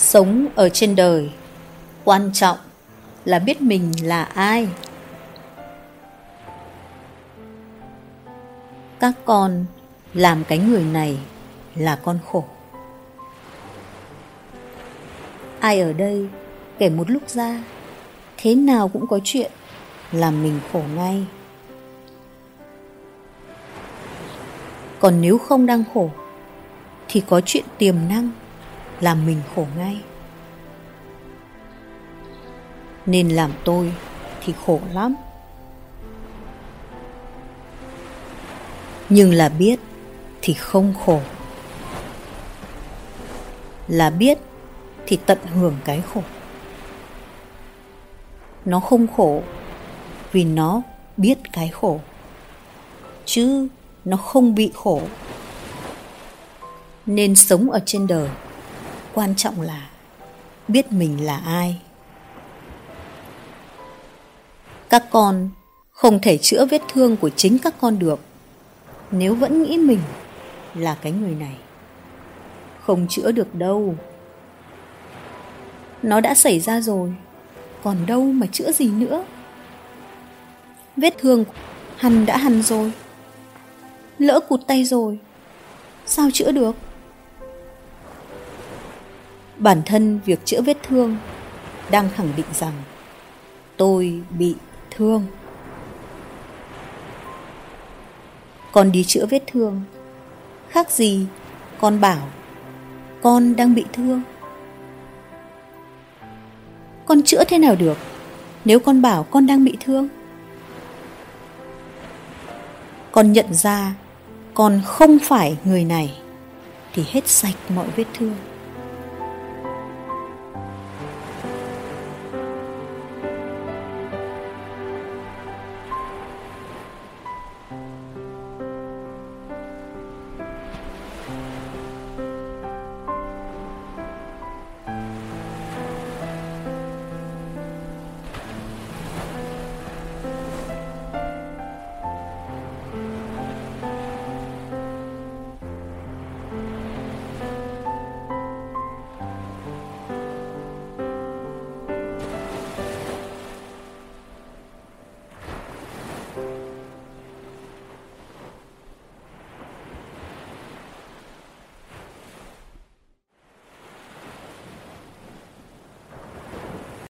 sống ở trên đời. Quan trọng là biết mình là ai. Các con làm cái người này là con khổ. Ai ở đây kể một lúc ra, thế nào cũng có chuyện làm mình khổ ngay. Còn nếu không đang khổ, thì có chuyện tiềm năng làm mình khổ ngay. Nên làm tôi thì khổ lắm. Nhưng là biết thì không khổ. Là biết thì tận hưởng cái khổ. Nó không khổ vì nó biết cái khổ. Chứ nó không bị khổ. Nên sống ở trên đời quan trọng là biết mình là ai. Các con không thể chữa vết thương của chính các con được nếu vẫn nghĩ mình là cái người này. Không chữa được đâu. Nó đã xảy ra rồi, còn đâu mà chữa gì nữa. Vết thương hằn đã hằn rồi, lỡ cụt tay rồi, sao chữa được? Bản thân việc chữa vết thương đang khẳng định rằng tôi bị thương. Con đi chữa vết thương. Khác gì con bảo con đang bị thương. Con chữa thế nào được nếu con bảo con đang bị thương? Con nhận ra con không phải người này thì hết sạch mọi vết thương.